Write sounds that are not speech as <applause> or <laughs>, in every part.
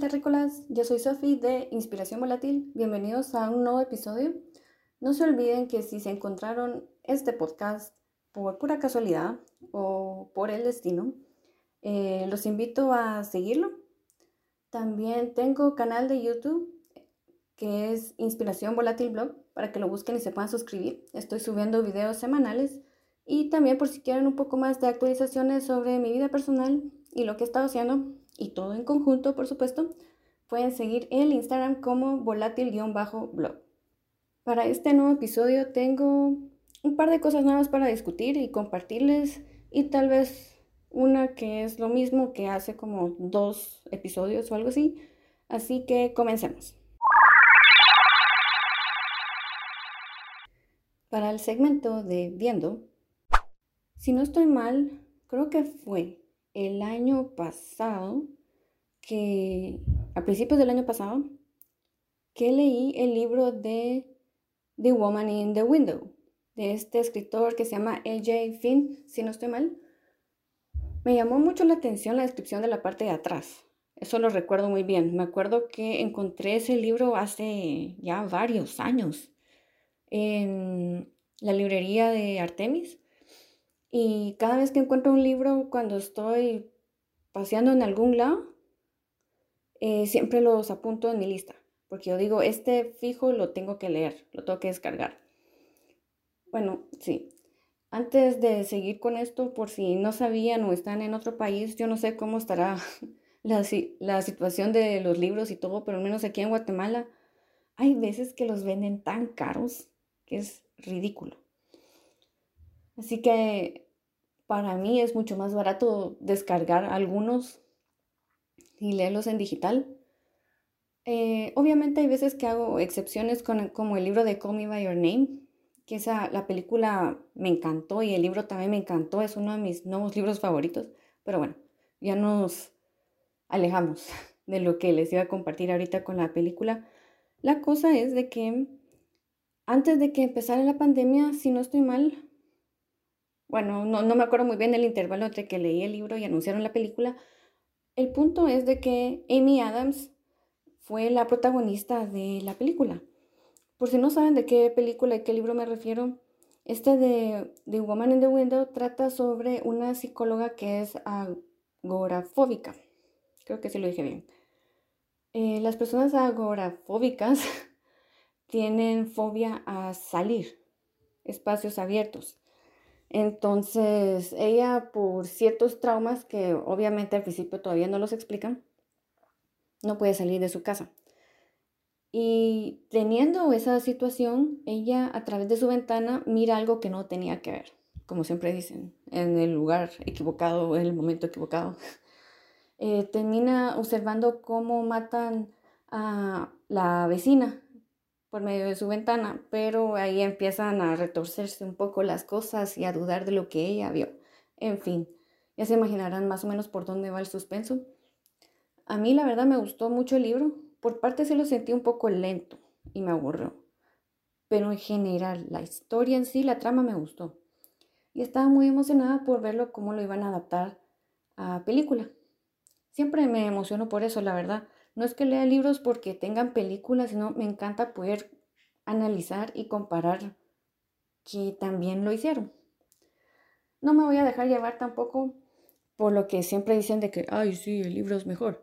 terrícolas, yo soy Sofi de Inspiración Volátil. Bienvenidos a un nuevo episodio. No se olviden que si se encontraron este podcast por pura casualidad o por el destino, eh, los invito a seguirlo. También tengo canal de YouTube que es Inspiración Volátil Blog para que lo busquen y se puedan suscribir. Estoy subiendo videos semanales y también por si quieren un poco más de actualizaciones sobre mi vida personal y lo que he estado haciendo y todo en conjunto, por supuesto, pueden seguir el Instagram como volátil-blog. Para este nuevo episodio tengo un par de cosas nuevas para discutir y compartirles y tal vez una que es lo mismo que hace como dos episodios o algo así. Así que comencemos. Para el segmento de viendo, si no estoy mal, creo que fue el año pasado que, a principios del año pasado, que leí el libro de The Woman in the Window, de este escritor que se llama A.J. Finn, si no estoy mal. Me llamó mucho la atención la descripción de la parte de atrás. Eso lo recuerdo muy bien. Me acuerdo que encontré ese libro hace ya varios años en la librería de Artemis y cada vez que encuentro un libro, cuando estoy paseando en algún lado, eh, siempre los apunto en mi lista, porque yo digo, este fijo lo tengo que leer, lo tengo que descargar. Bueno, sí. Antes de seguir con esto, por si no sabían o están en otro país, yo no sé cómo estará <laughs> la, la situación de los libros y todo, pero al menos aquí en Guatemala hay veces que los venden tan caros que es ridículo. Así que para mí es mucho más barato descargar algunos y leerlos en digital. Eh, obviamente hay veces que hago excepciones con, como el libro de Call Me By Your Name, que esa, la película me encantó y el libro también me encantó, es uno de mis nuevos libros favoritos. Pero bueno, ya nos alejamos <laughs> de lo que les iba a compartir ahorita con la película. La cosa es de que antes de que empezara la pandemia, si no estoy mal, bueno, no, me acuerdo muy bien el intervalo entre que leí el libro y anunciaron la película. El punto es de que Amy Adams fue la protagonista de la película. Por si no saben de qué película y qué libro me refiero, este de The Woman in the Window trata sobre una psicóloga que es agorafóbica. Creo que sí lo dije bien. Eh, las personas agorafóbicas <laughs> tienen fobia a salir, espacios abiertos. Entonces, ella por ciertos traumas que obviamente al principio todavía no los explican, no puede salir de su casa. Y teniendo esa situación, ella a través de su ventana mira algo que no tenía que ver, como siempre dicen, en el lugar equivocado, en el momento equivocado. <laughs> Eh, termina observando cómo matan a la vecina por medio de su ventana, pero ahí empiezan a retorcerse un poco las cosas y a dudar de lo que ella vio. En fin, ya se imaginarán más o menos por dónde va el suspenso. A mí la verdad me gustó mucho el libro, por parte se lo sentí un poco lento y me aburrió, pero en general la historia en sí, la trama me gustó. Y estaba muy emocionada por verlo cómo lo iban a adaptar a película. Siempre me emociono por eso, la verdad. No es que lea libros porque tengan películas, sino me encanta poder analizar y comparar que también lo hicieron. No me voy a dejar llevar tampoco por lo que siempre dicen de que, ay, sí, el libro es mejor.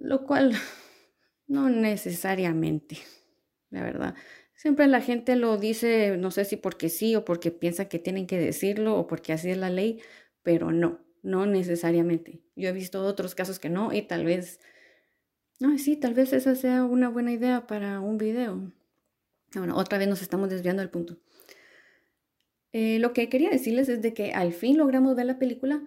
Lo cual <laughs> no necesariamente, la verdad. Siempre la gente lo dice, no sé si porque sí o porque piensa que tienen que decirlo o porque así es la ley, pero no, no necesariamente. Yo he visto otros casos que no y tal vez no, sí, tal vez esa sea una buena idea para un video. Bueno, otra vez nos estamos desviando del punto. Eh, lo que quería decirles es de que al fin logramos ver la película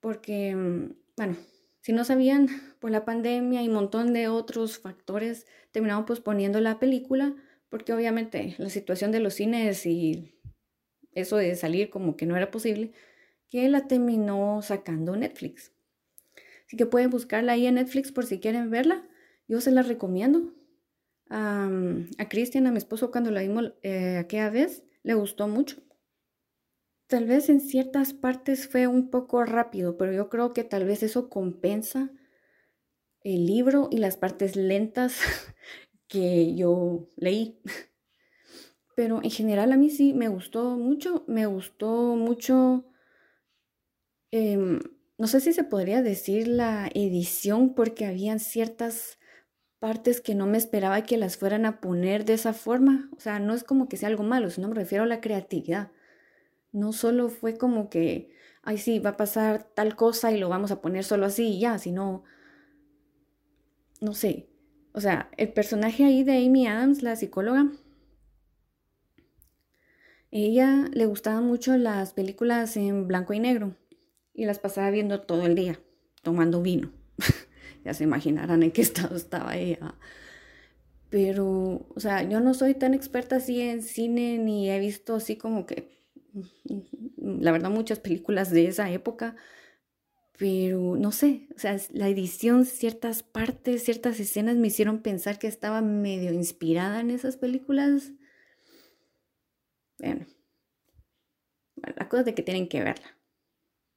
porque, mm, bueno, si no sabían, por la pandemia y un montón de otros factores, terminamos posponiendo la película porque obviamente la situación de los cines y eso de salir como que no era posible, que la terminó sacando Netflix. Así que pueden buscarla ahí en Netflix por si quieren verla. Yo se la recomiendo. a Cristian, a mi esposo, cuando la vimos eh, aquella vez, le gustó mucho. Tal vez en ciertas partes fue un poco rápido, pero yo creo que tal vez eso compensa el libro y las partes lentas <laughs> que yo leí. Pero en general a mí sí me gustó mucho, me gustó mucho, em, no sé si se podría decir la edición porque habían ciertas partes que no me esperaba que las fueran a poner de esa forma. O sea, no es como que sea algo malo, sino me refiero a la creatividad. No solo fue como que, ay, sí, va a pasar tal cosa y lo vamos a poner solo así y ya, sino, no sé. O sea, el personaje ahí de Amy Adams, la psicóloga, ella le gustaban mucho las películas en blanco y negro y las pasaba viendo todo el día, tomando vino. <laughs> ya se imaginarán en qué <laughs> estado estaba ella. Pero, o sea, yo no soy tan experta así en cine ni he visto así como que, la verdad, muchas películas de esa época. Pero no sé, o sea, la edición, ciertas partes, ciertas escenas me hicieron pensar que estaba medio inspirada en esas películas. Bueno, la cosa de que tienen que verla.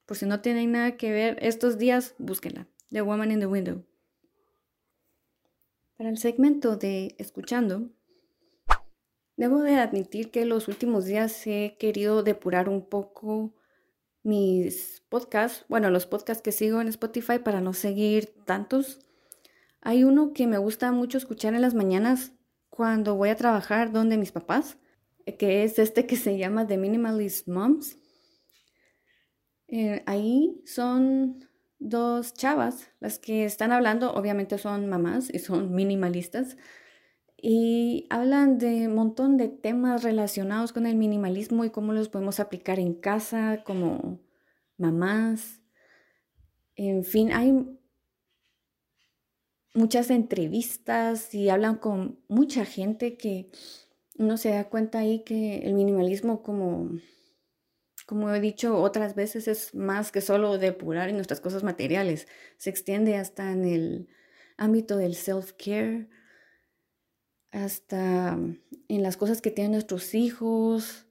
Por si no tienen nada que ver estos días, búsquenla. The Woman in the Window. Para el segmento de escuchando, debo de admitir que los últimos días he querido depurar un poco mis podcasts, bueno, los podcasts que sigo en Spotify para no seguir tantos. Hay uno que me gusta mucho escuchar en las mañanas cuando voy a trabajar donde mis papás, que es este que se llama The Minimalist Moms. Eh, ahí son dos chavas las que están hablando, obviamente son mamás y son minimalistas, y hablan de un montón de temas relacionados con el minimalismo y cómo los podemos aplicar en casa como mamás. En fin, hay muchas entrevistas y hablan con mucha gente que uno se da cuenta ahí que el minimalismo como como he dicho otras veces, es más que solo depurar en nuestras cosas materiales. Se extiende hasta en el ámbito del self-care, hasta en las cosas que tienen nuestros hijos,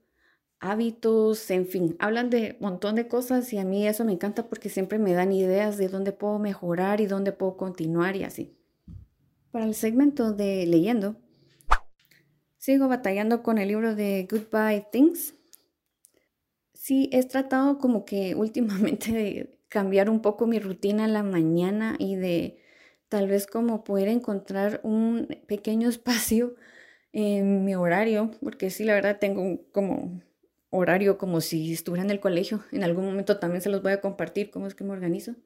hábitos, en fin, hablan de un montón de cosas y a mí eso me encanta porque siempre me dan ideas de dónde puedo mejorar y dónde puedo continuar y así. Para el segmento de leyendo, sigo batallando con el libro de Goodbye Things Sí, he tratado como que últimamente de cambiar un poco mi rutina en la mañana y de tal vez como poder encontrar un pequeño <laughs> espacio en mi horario, porque sí, la verdad tengo como horario como si estuviera en el colegio. En algún momento también se los voy a compartir cómo es que me organizo.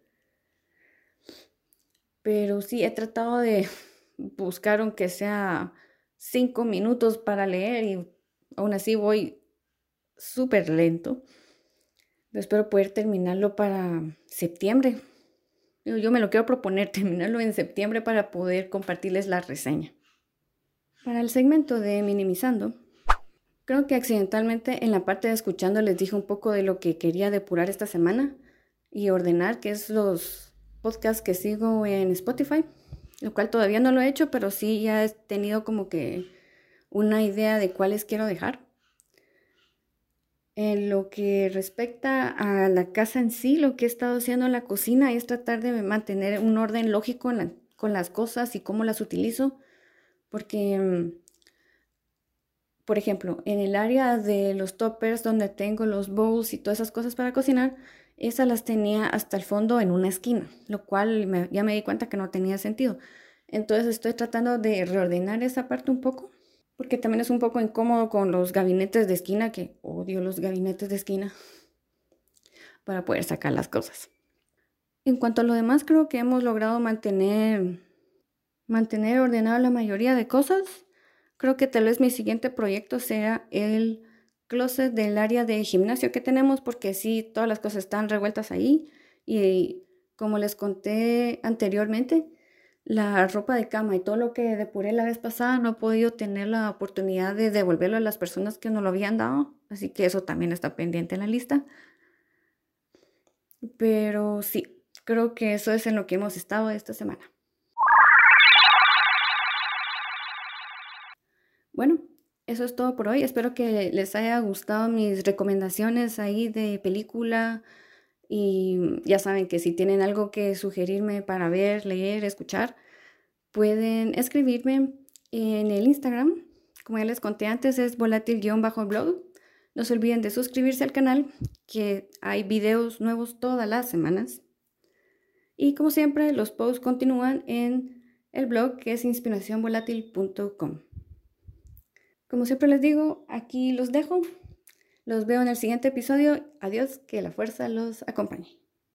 Pero sí, he tratado de buscar aunque sea cinco minutos para leer y aún así voy súper lento. espero poder terminarlo para septiembre. Yo, me lo quiero proponer, <laughs> terminarlo en septiembre para poder compartirles la reseña. Para el segmento de minimizando, creo que accidentalmente en la parte de escuchando les dije un poco de lo que quería depurar esta semana y ordenar, que es los podcasts que sigo en Spotify, lo cual todavía no lo he hecho, pero sí ya he tenido como que una idea de cuáles quiero dejar. En lo que respecta a la casa en sí, lo que he estado haciendo en la cocina es tratar de mantener un orden lógico con las cosas y cómo las utilizo. Porque, mm, por ejemplo, en el área de los toppers donde tengo los bowls y todas esas cosas para cocinar, esas las tenía hasta el fondo en una esquina, lo cual ya me di cuenta que no tenía sentido. Entonces estoy tratando de reordenar esa parte un poco porque también es un poco incómodo con los gabinetes de esquina, que odio los gabinetes de esquina, para poder sacar las cosas. En cuanto a lo demás, creo que hemos logrado mantener, mantener ordenada la mayoría de cosas. Creo que tal vez mi siguiente proyecto sea el closet del área de gimnasio que tenemos, porque sí, todas las cosas están revueltas ahí. Y como les conté anteriormente, la ropa de cama y todo lo que depuré la vez pasada, no he podido tener la oportunidad de devolverlo a las personas que nos lo habían dado. Así que eso también está pendiente en la lista. Pero sí, creo que eso es en lo que hemos estado esta semana. Bueno, eso es todo por hoy. Espero que les haya gustado mis recomendaciones ahí de película, Y ya saben que si tienen algo que sugerirme para ver, leer, escuchar, pueden escribirme en el Instagram. Como ya les conté antes, es volátil-blog. No se olviden de suscribirse al canal, que hay videos nuevos todas las semanas. Y como siempre, los posts continúan en el blog que es inspiracionvolátil.com. Como siempre les digo, aquí los dejo. Los veo en el siguiente episodio. Adiós, que la fuerza los acompañe.